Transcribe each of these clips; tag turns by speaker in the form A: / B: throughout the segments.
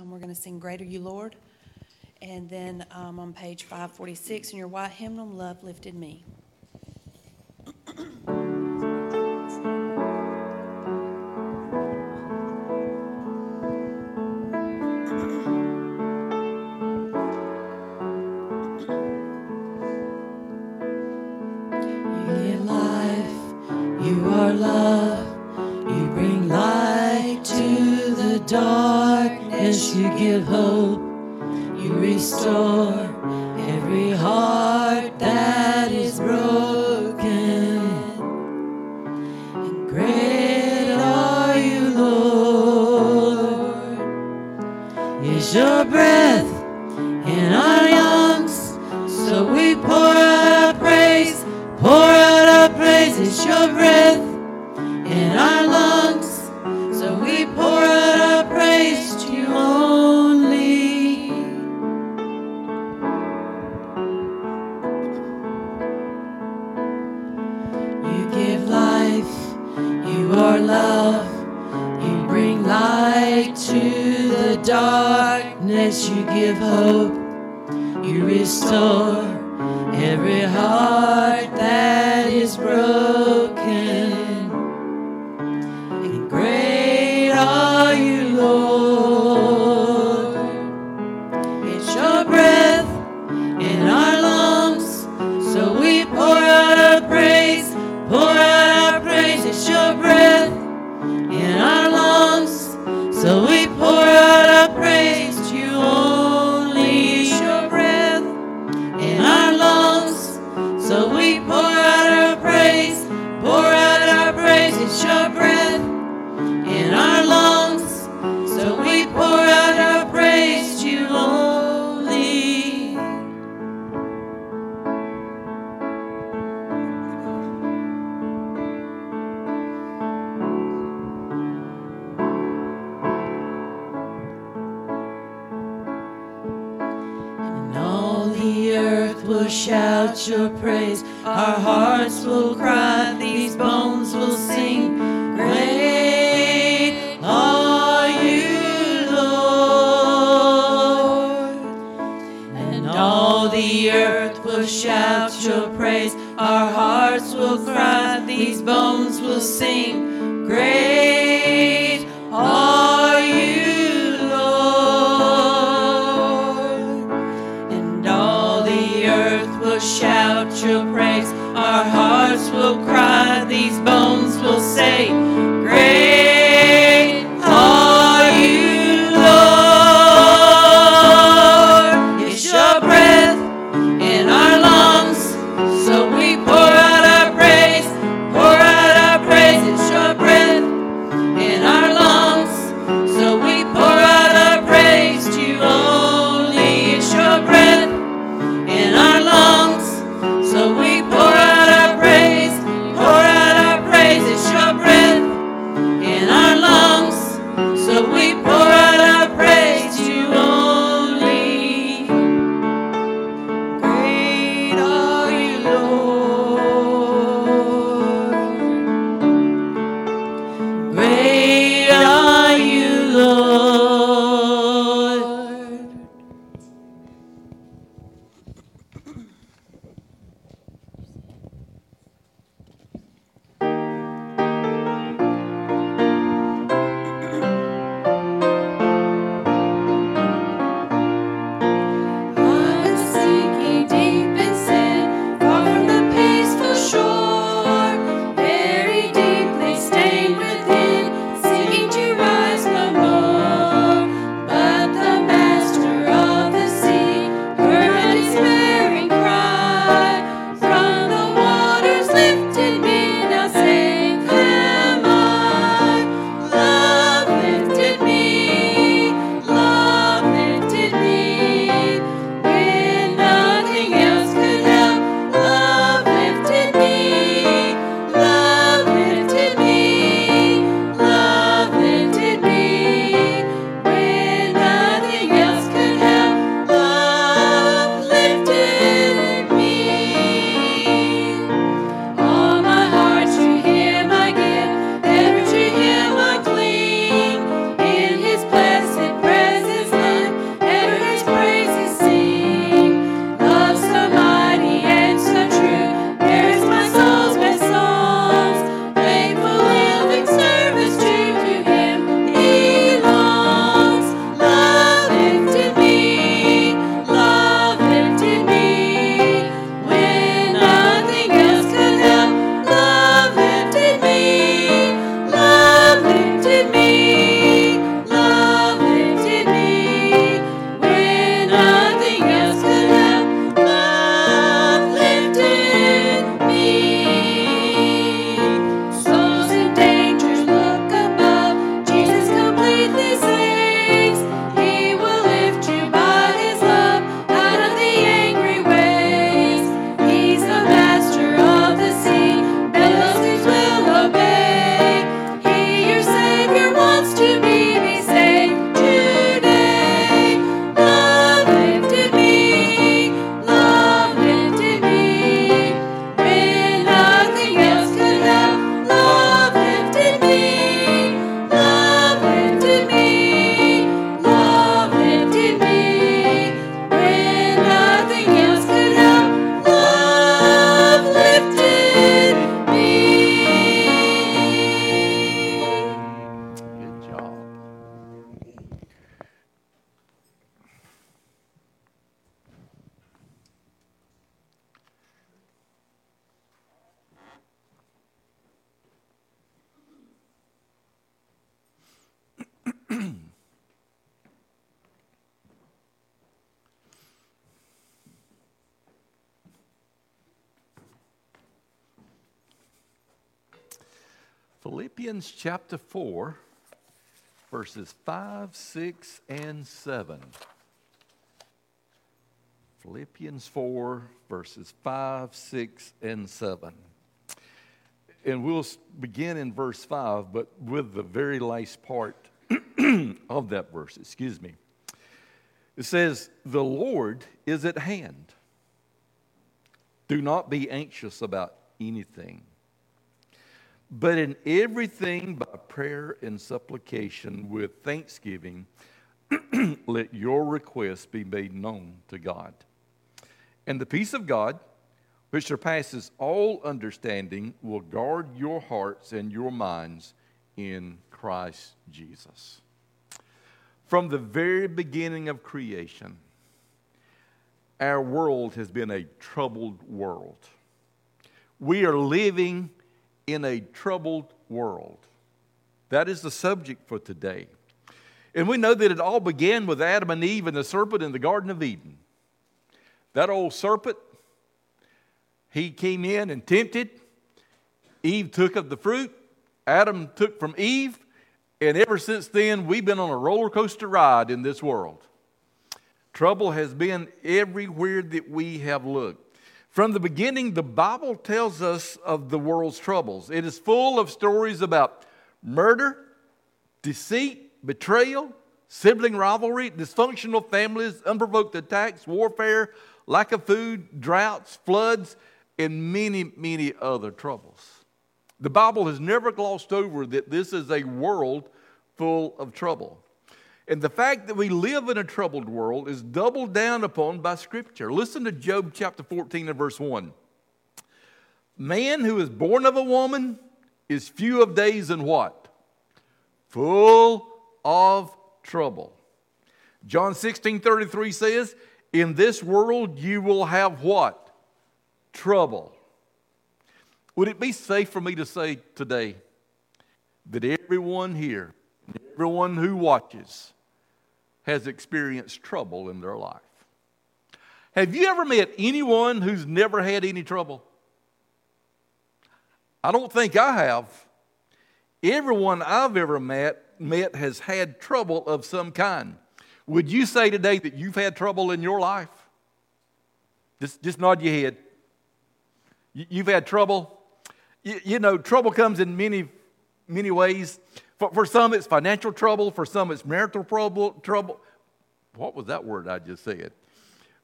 A: Um, we're going to sing Greater You Lord. And then um, on page 546 in your white hymnal, Love Lifted Me.
B: Philippians chapter 4, verses 5, 6, and 7. Philippians 4, verses 5, 6, and 7. And we'll begin in verse 5, but with the very last part of that verse, excuse me. It says, The Lord is at hand. Do not be anxious about anything but in everything, by prayer and supplication with thanksgiving, let your requests be made known to God. And the peace of God, which surpasses all understanding, will guard your hearts and your minds in Christ Jesus. From the very beginning of creation, our world has been a troubled world. We are living in a troubled world. That is the subject for today. And we know that it all began with Adam and Eve and the serpent in the Garden of Eden. That old serpent, he came in and tempted. Eve took of the fruit. Adam took from Eve. And ever since then, we've been on a roller coaster ride in this world. Trouble has been everywhere that we have looked. From the beginning, the Bible tells us of the world's troubles. It is full of stories about murder, deceit, betrayal, sibling rivalry, dysfunctional families, unprovoked attacks, warfare, lack of food, droughts, floods, and many, many other troubles. The Bible has never glossed over that this is a world full of trouble. And the fact that we live in a troubled world is doubled down upon by Scripture. Listen to Job chapter 14 and verse 1. Man who is born of a woman is few of days and what? Full of trouble. John 16 33 says, In this world you will have what? Trouble. Would it be safe for me to say today that everyone here, everyone who watches, has experienced trouble in their life. Have you ever met anyone who's never had any trouble? I don't think I have. Everyone I've ever met, met has had trouble of some kind. Would you say today that you've had trouble in your life? Just, just nod your head. You, have had trouble. You, you know, trouble comes in many, many ways. For, for some, it's financial trouble. For some, it's marital trouble, trouble. What was that word I just said?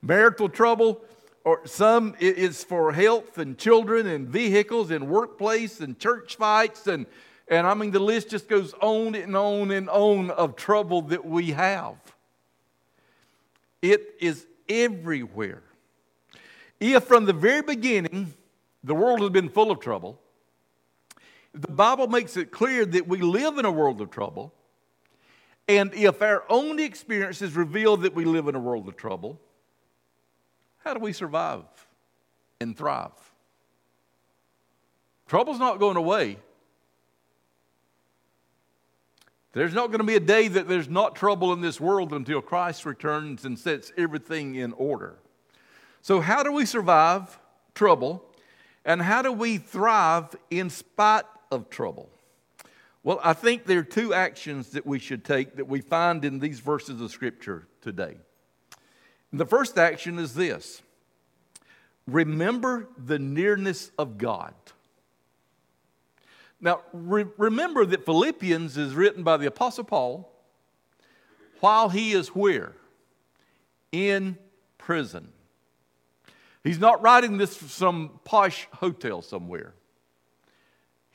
B: Marital trouble. Or some it's for health and children and vehicles and workplace and church fights and and I mean the list just goes on and on and on of trouble that we have. It is everywhere. If from the very beginning the world has been full of trouble, the Bible makes it clear that we live in a world of trouble. And if our own experiences reveal that we live in a world of trouble, how do we survive and thrive? Trouble's not going away. There's not going to be a day that there's not trouble in this world until Christ returns and sets everything in order. So, how do we survive trouble? And how do we thrive in spite of trouble? Well, I think there are two actions that we should take that we find in these verses of Scripture today. And the first action is this remember the nearness of God. Now, re- remember that Philippians is written by the Apostle Paul while he is where? In prison. He's not writing this from some posh hotel somewhere.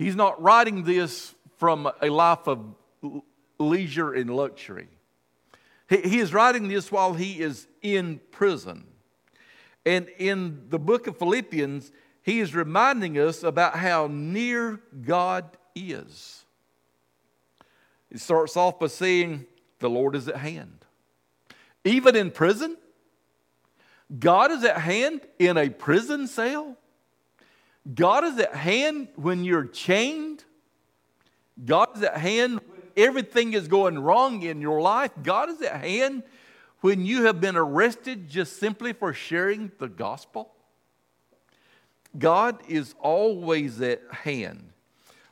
B: He's not writing this from a life of leisure and luxury. He, is writing this while he is in prison. And in the book of Philippians, he is reminding us about how near God is. He starts off by saying, The Lord is at hand. Even in prison, God is at hand in a prison cell. God is at hand when you're chained. God is at hand when everything is going wrong in your life. God is at hand when you have been arrested just simply for sharing the gospel. God is always at hand.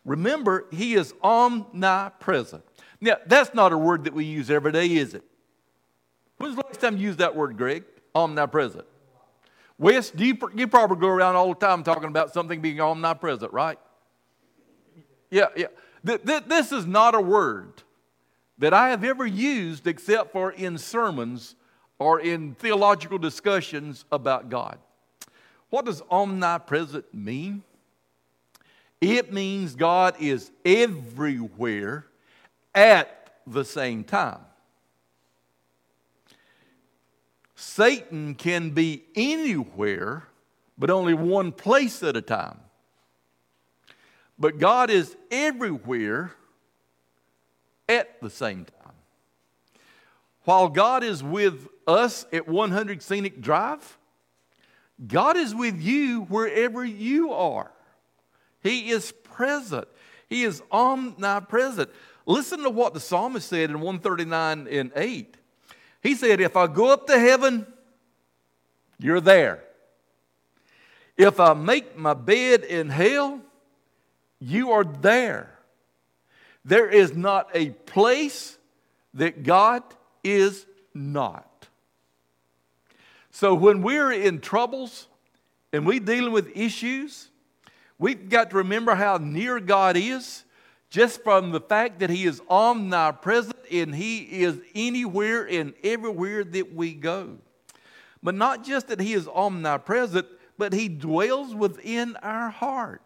B: Remember, He is omnipresent. Now, that's not a word that we use every day, is it? When's the last time you used that word, Greg? Omnipresent. Wes, you, you probably go around all the time talking about something being omnipresent, right? Yeah, yeah. Th- th- this is not a word that I have ever used except for in sermons or in theological discussions about God. What does omnipresent mean? It means God is everywhere at the same time. Satan can be anywhere, but only one place at a time. But God is everywhere at the same time. While God is with us at 100 Scenic Drive, God is with you wherever you are. He is present. He is omnipresent. Listen to what the psalmist said in 139 and 8. He said, If I go up to heaven, you're there. If I make my bed in hell, you are there. There is not a place that God is not. So when we're in troubles and we're dealing with issues, we've got to remember how near God is just from the fact that He is omnipresent and He is anywhere and everywhere that we go. But not just that He is omnipresent, but He dwells within our heart.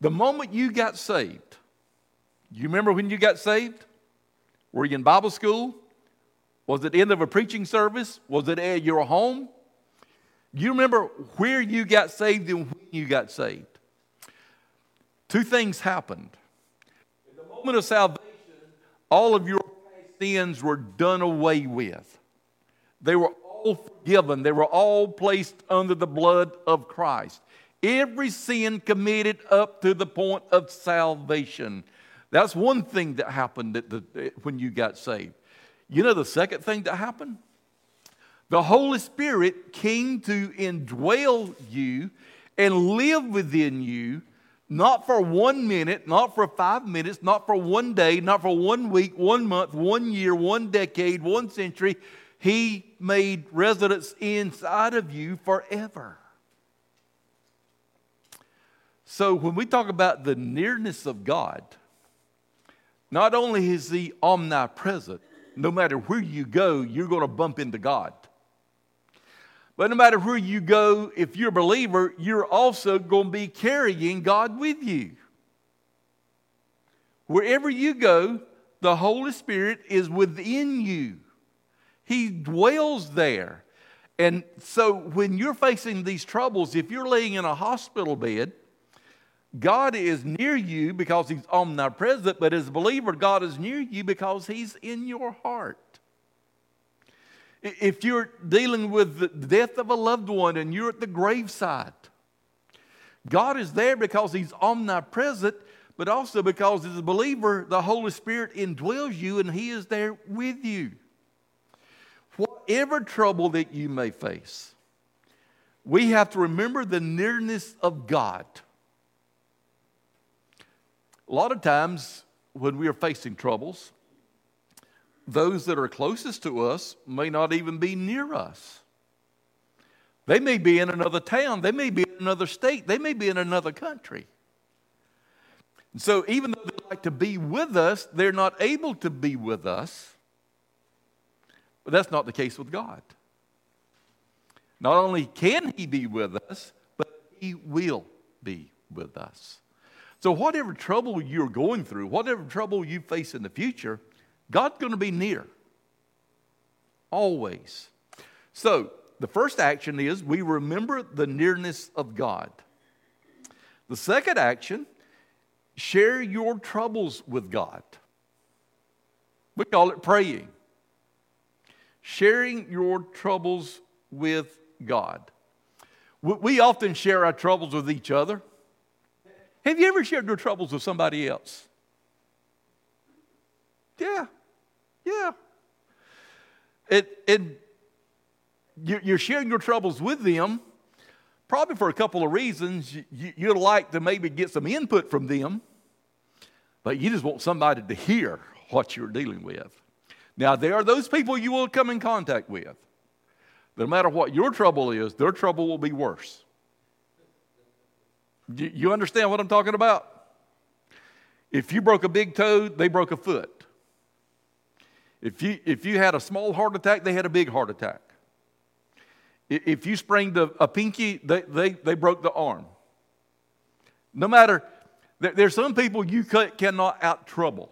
B: The moment you got saved, you remember when you got saved? Were you in Bible school? Was it the end of a preaching service? Was it at your home? You remember where you got saved and when you got saved? Two things happened. Moment of salvation, all of your sins were done away with. They were all forgiven. They were all placed under the blood of Christ. Every sin committed up to the point of salvation. That's one thing that happened the, when you got saved. You know the second thing that happened? The Holy Spirit came to indwell you and live within you, not for one minute, not for five minutes, not for one day, not for one week, one month, one year, one decade, one century. He made residence inside of you forever. So when we talk about the nearness of God, not only is He omnipresent, no matter where you go, you're going to bump into God. But no matter where you go, if you're a believer, you're also going to be carrying God with you. Wherever you go, the Holy Spirit is within you, He dwells there. And so when you're facing these troubles, if you're laying in a hospital bed, God is near you because He's omnipresent, but as a believer, God is near you because He's in your heart. If you're dealing with the death of a loved one and you're at the graveside, God is there because He's omnipresent, but also because as a believer, the Holy Spirit indwells you and He is there with you. Whatever trouble that you may face, we have to remember the nearness of God. A lot of times when we are facing troubles, those that are closest to us may not even be near us. They may be in another town, they may be in another state, they may be in another country. And so, even though they like to be with us, they're not able to be with us. But that's not the case with God. Not only can He be with us, but He will be with us. So, whatever trouble you're going through, whatever trouble you face in the future, God's going to be near. Always. So, the first action is we remember the nearness of God. The second action, share your troubles with God. We call it praying. Sharing your troubles with God. We often share our troubles with each other. Have you ever shared your troubles with somebody else? Yeah, yeah. It, it, you're sharing your troubles with them, probably for a couple of reasons. You'd like to maybe get some input from them. but you just want somebody to hear what you're dealing with. Now, there are those people you will come in contact with. No matter what your trouble is, their trouble will be worse. You understand what I'm talking about? If you broke a big toe, they broke a foot. If you, if you had a small heart attack, they had a big heart attack. If you sprained a, a pinky, they, they, they broke the arm. No matter, there, there's some people you cannot out trouble.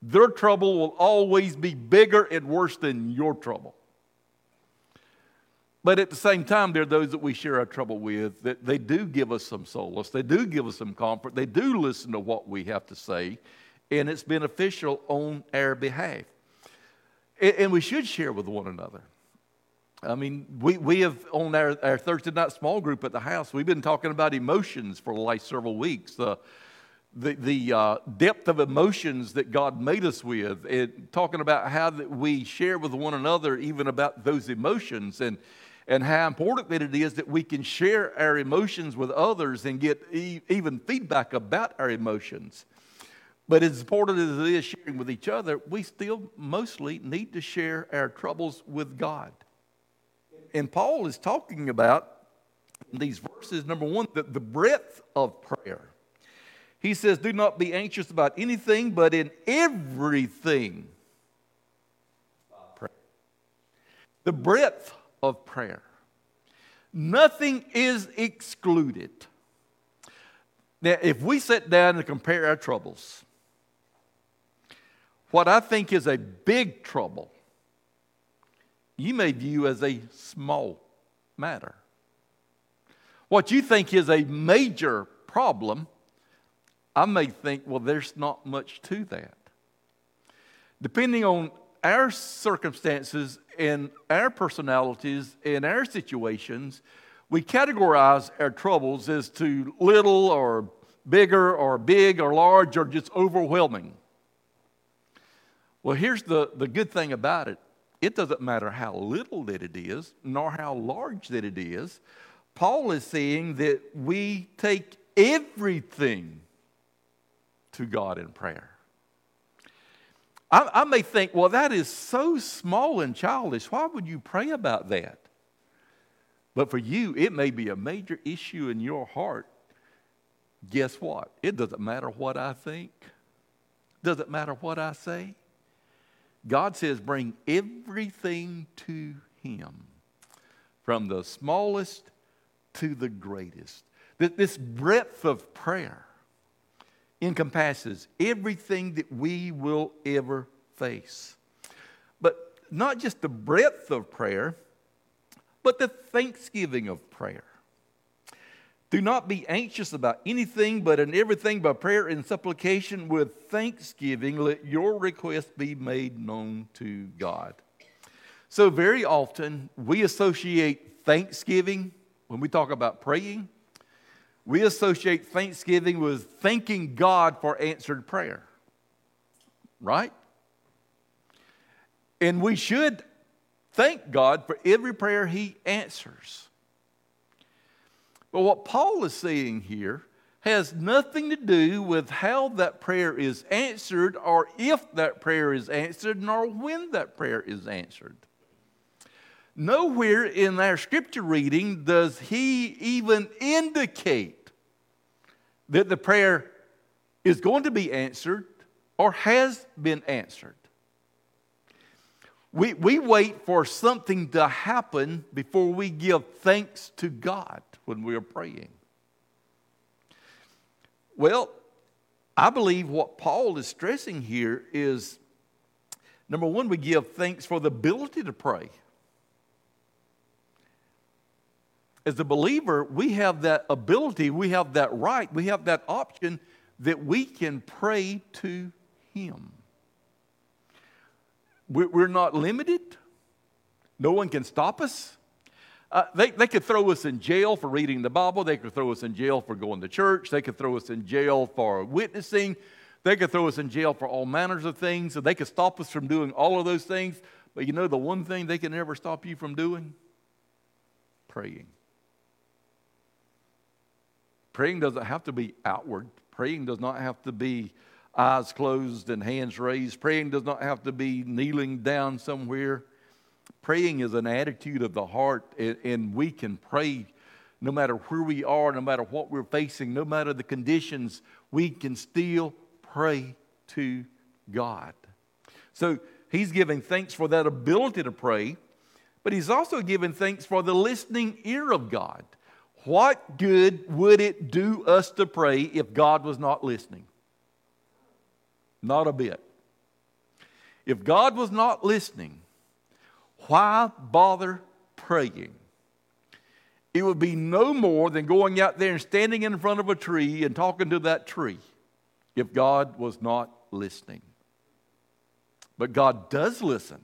B: Their trouble will always be bigger and worse than your trouble. But at the same time, there are those that we share our trouble with that they do give us some solace. They do give us some comfort. They do listen to what we have to say, and it's beneficial on our behalf. And we should share with one another. I mean, we, we have on our, our Thursday night small group at the house, we've been talking about emotions for the last several weeks. The, the, the uh, depth of emotions that God made us with, and talking about how that we share with one another even about those emotions. And and how important that it is that we can share our emotions with others and get e- even feedback about our emotions. But as important as it is sharing with each other, we still mostly need to share our troubles with God. And Paul is talking about these verses number one, the, the breadth of prayer. He says, Do not be anxious about anything, but in everything, pray. The breadth of prayer. Nothing is excluded. Now, if we sit down and compare our troubles, what I think is a big trouble, you may view as a small matter. What you think is a major problem, I may think, well, there's not much to that. Depending on our circumstances and our personalities and our situations, we categorize our troubles as to little or bigger or big or large or just overwhelming. Well, here's the, the good thing about it it doesn't matter how little that it is, nor how large that it is. Paul is saying that we take everything to God in prayer. I, I may think, well, that is so small and childish. Why would you pray about that? But for you, it may be a major issue in your heart. Guess what? It doesn't matter what I think. Doesn't matter what I say. God says, bring everything to Him, from the smallest to the greatest. That this breadth of prayer encompasses everything that we will ever face. But not just the breadth of prayer, but the thanksgiving of prayer. Do not be anxious about anything, but in everything by prayer and supplication with thanksgiving, let your request be made known to God. So, very often we associate thanksgiving when we talk about praying we associate thanksgiving with thanking God for answered prayer, right? And we should thank God for every prayer He answers. But what Paul is saying here has nothing to do with how that prayer is answered or if that prayer is answered nor when that prayer is answered. Nowhere in our scripture reading does he even indicate that the prayer is going to be answered or has been answered. We, we wait for something to happen before we give thanks to God when we are praying. Well, I believe what Paul is stressing here is number one, we give thanks for the ability to pray. As a believer, we have that ability, we have that right, we have that option that we can pray to Him. We're not limited, no one can stop us. Uh, they, they could throw us in jail for reading the Bible. They could throw us in jail for going to church. They could throw us in jail for witnessing. They could throw us in jail for all manners of things. So they could stop us from doing all of those things. But you know the one thing they can never stop you from doing? Praying. Praying doesn't have to be outward Praying does not have to be eyes closed and hands raised. Praying does not have to be kneeling down somewhere. Praying is an attitude of the heart, and we can pray no matter where we are, no matter what we're facing, no matter the conditions, we can still pray to God. So he's giving thanks for that ability to pray, but he's also giving thanks for the listening ear of God. What good would it do us to pray if God was not listening? Not a bit. If God was not listening, why bother praying? It would be no more than going out there and standing in front of a tree and talking to that tree if God was not listening. But God does listen.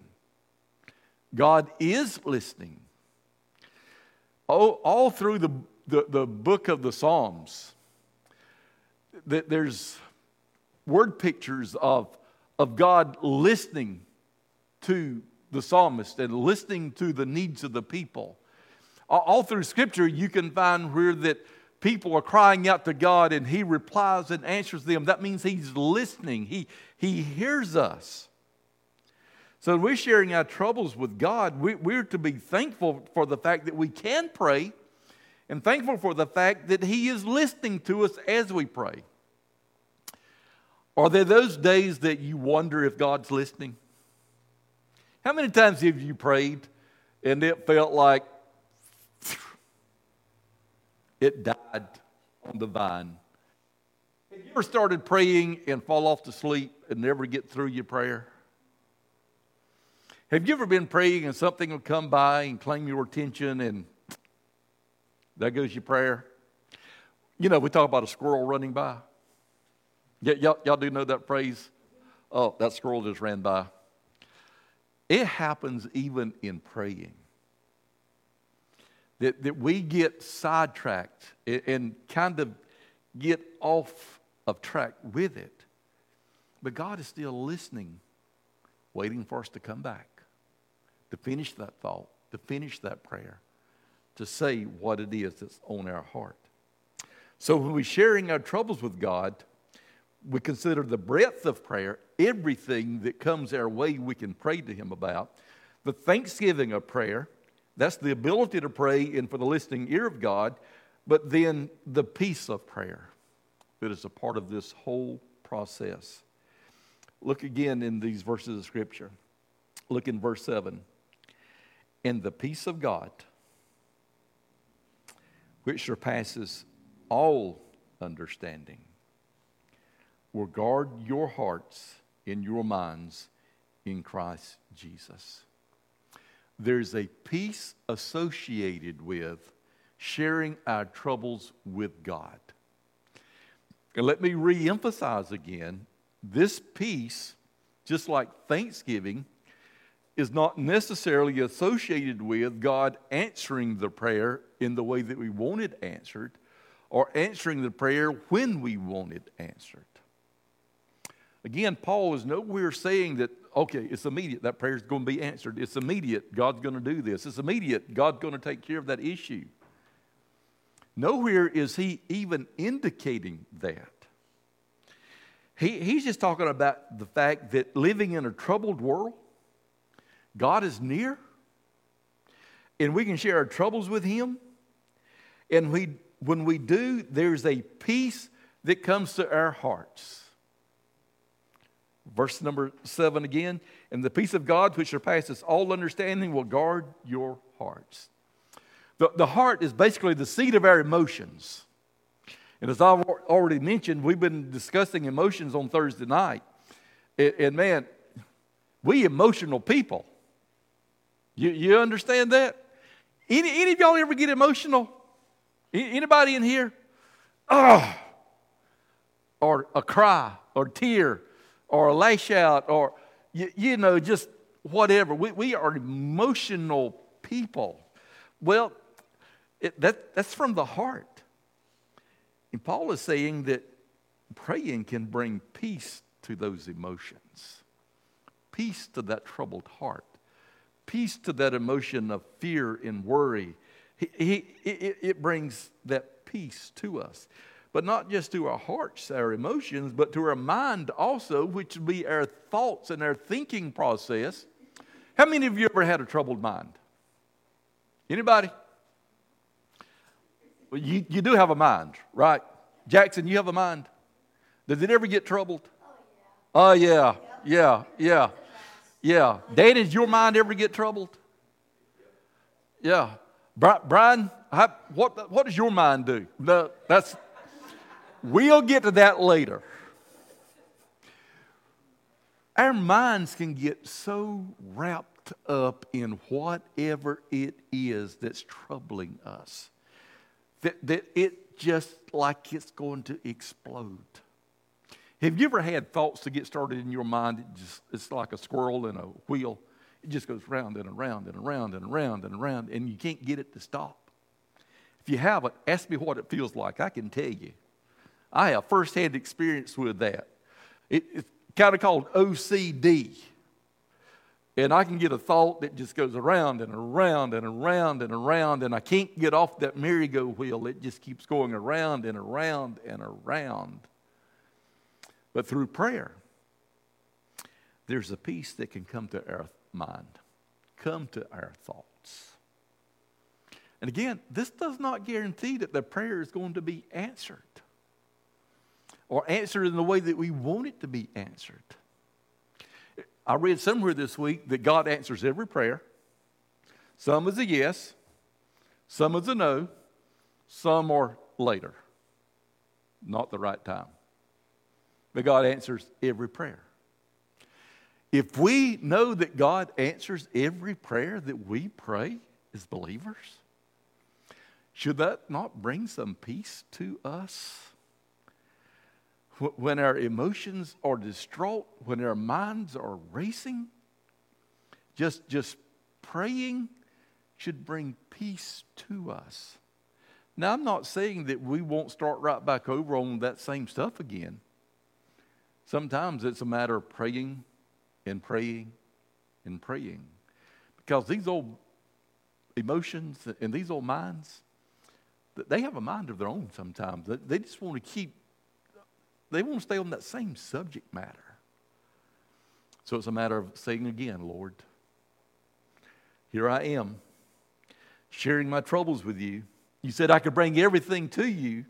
B: God is listening. All, all through the, the, the book of the Psalms, there's word pictures of, of God listening to the psalmist and listening to the needs of the people. All through Scripture, you can find where that people are crying out to God and He replies and answers them. That means He's listening, He, he hears us. So, we're sharing our troubles with God. We, we're to be thankful for the fact that we can pray and thankful for the fact that He is listening to us as we pray. Are there those days that you wonder if God's listening? How many times have you prayed and it felt like it died on the vine? Have you ever started praying and fall off to sleep and never get through your prayer? Have you ever been praying and something will come by and claim your attention and there goes your prayer? You know, we talk about a squirrel running by. Y- y'all, y'all do know that phrase? Oh, that squirrel just ran by. It happens even in praying. That, that we get sidetracked and, and kind of get off of track with it. But God is still listening, waiting for us to come back, to finish that thought, to finish that prayer, to say what it is that's on our heart. So when we're sharing our troubles with God, we consider the breadth of prayer, everything that comes our way we can pray to Him about. The thanksgiving of prayer, that's the ability to pray and for the listening ear of God, but then the peace of prayer that is a part of this whole process. Look again in these verses of Scripture. Look in verse 7. And the peace of God, which surpasses all understanding will guard your hearts and your minds in Christ Jesus. There's a peace associated with sharing our troubles with God. And let me re emphasize again this peace, just like thanksgiving, is not necessarily associated with God answering the prayer in the way that we want it answered or answering the prayer when we want it answered. Again, Paul is nowhere saying that, okay, it's immediate, that prayer is going to be answered. It's immediate, God's going to do this. It's immediate, God's going to take care of that issue. Nowhere is he even indicating that. He, he's just talking about the fact that living in a troubled world, God is near, and we can share our troubles with Him. And we, when we do, there's a peace that comes to our hearts. Verse number seven again, and the peace of God, which surpasses all understanding, will guard your hearts. The, the heart is basically the seat of our emotions. And as I've already mentioned, we've been discussing emotions on Thursday night. And, and man, we emotional people. You, you understand that? Any, any of y'all ever get emotional? Anybody in here? Oh, or a cry or tear or a lash out or, you, you know, just whatever. We, we are emotional people. Well, it, that, that's from the heart. And Paul is saying that praying can bring peace to those emotions, peace to that troubled heart, peace to that emotion of fear and worry. He, he, it, it brings that peace to us. But not just to our hearts, our emotions, but to our mind also, which would be our thoughts and our thinking process. How many of you ever had a troubled mind? Anybody? Well, you, you do have a mind, right? Jackson, you have a mind. Does it ever get troubled? Oh, yeah. Oh, yeah, yeah, yeah. Dad, does your mind ever get troubled? Yeah. Brian, how, what, what does your mind do? No, that's, we'll get to that later. Our minds can get so wrapped up in whatever it is that's troubling us that, that it just like it's going to explode. Have you ever had thoughts to get started in your mind? It just, it's like a squirrel in a wheel. It just goes round and around and around and around and around, and you can't get it to stop. If you haven't, ask me what it feels like. I can tell you. I have firsthand experience with that. It, it's kind of called OCD. And I can get a thought that just goes around and around and around and around, and I can't get off that merry-go wheel. It just keeps going around and around and around. But through prayer, there's a peace that can come to our mind, come to our thoughts. And again, this does not guarantee that the prayer is going to be answered or answered in the way that we want it to be answered. I read somewhere this week that God answers every prayer. Some is a yes, some is a no, some are later, not the right time. But God answers every prayer. If we know that God answers every prayer that we pray as believers, should that not bring some peace to us? When our emotions are distraught, when our minds are racing, just, just praying should bring peace to us. Now, I'm not saying that we won't start right back over on that same stuff again. Sometimes it's a matter of praying and praying and praying. Because these old emotions and these old minds, they have a mind of their own sometimes. They just want to keep they want to stay on that same subject matter. So it's a matter of saying again, Lord, here I am, sharing my troubles with you. You said I could bring everything to you.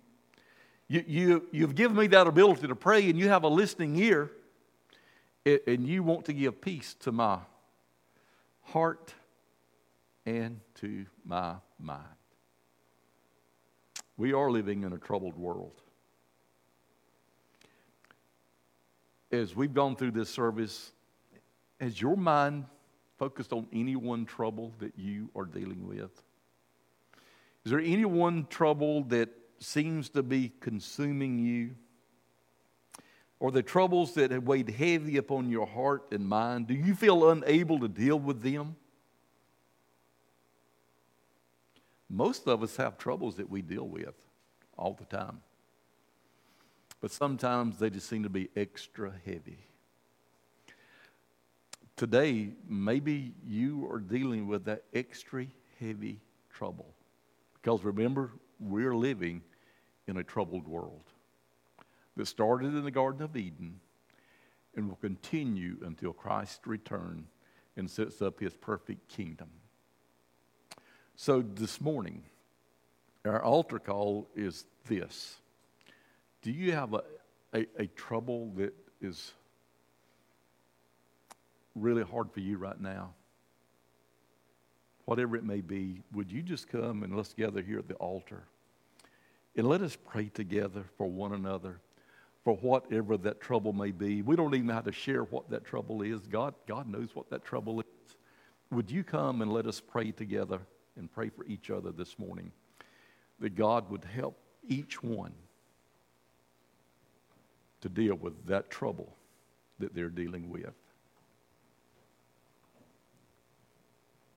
B: You, you, you've given me that ability to pray, and you have a listening ear, and you want to give peace to my heart and to my mind. We are living in a troubled world. As we've gone through this service, has your mind focused on any one trouble that you are dealing with? Is there any one trouble that seems to be consuming you? Or the troubles that have weighed heavy upon your heart and mind? Do you feel unable to deal with them? Most of us have troubles that we deal with all the time but sometimes they just seem to be extra heavy. Today, maybe you are dealing with that extra heavy trouble. Because remember, we're living in a troubled world that started in the Garden of Eden and will continue until Christ returns and sets up his perfect kingdom. So this morning, our altar call is this do you have a, a, a trouble that is really hard for you right now? Whatever it may be, would you just come and let's gather here at the altar and let us pray together for one another for whatever that trouble may be. We don't even know how to share what that trouble is. God, God knows what that trouble is. Would you come and let us pray together and pray for each other this morning that God would help each one to deal with that trouble that they're dealing with.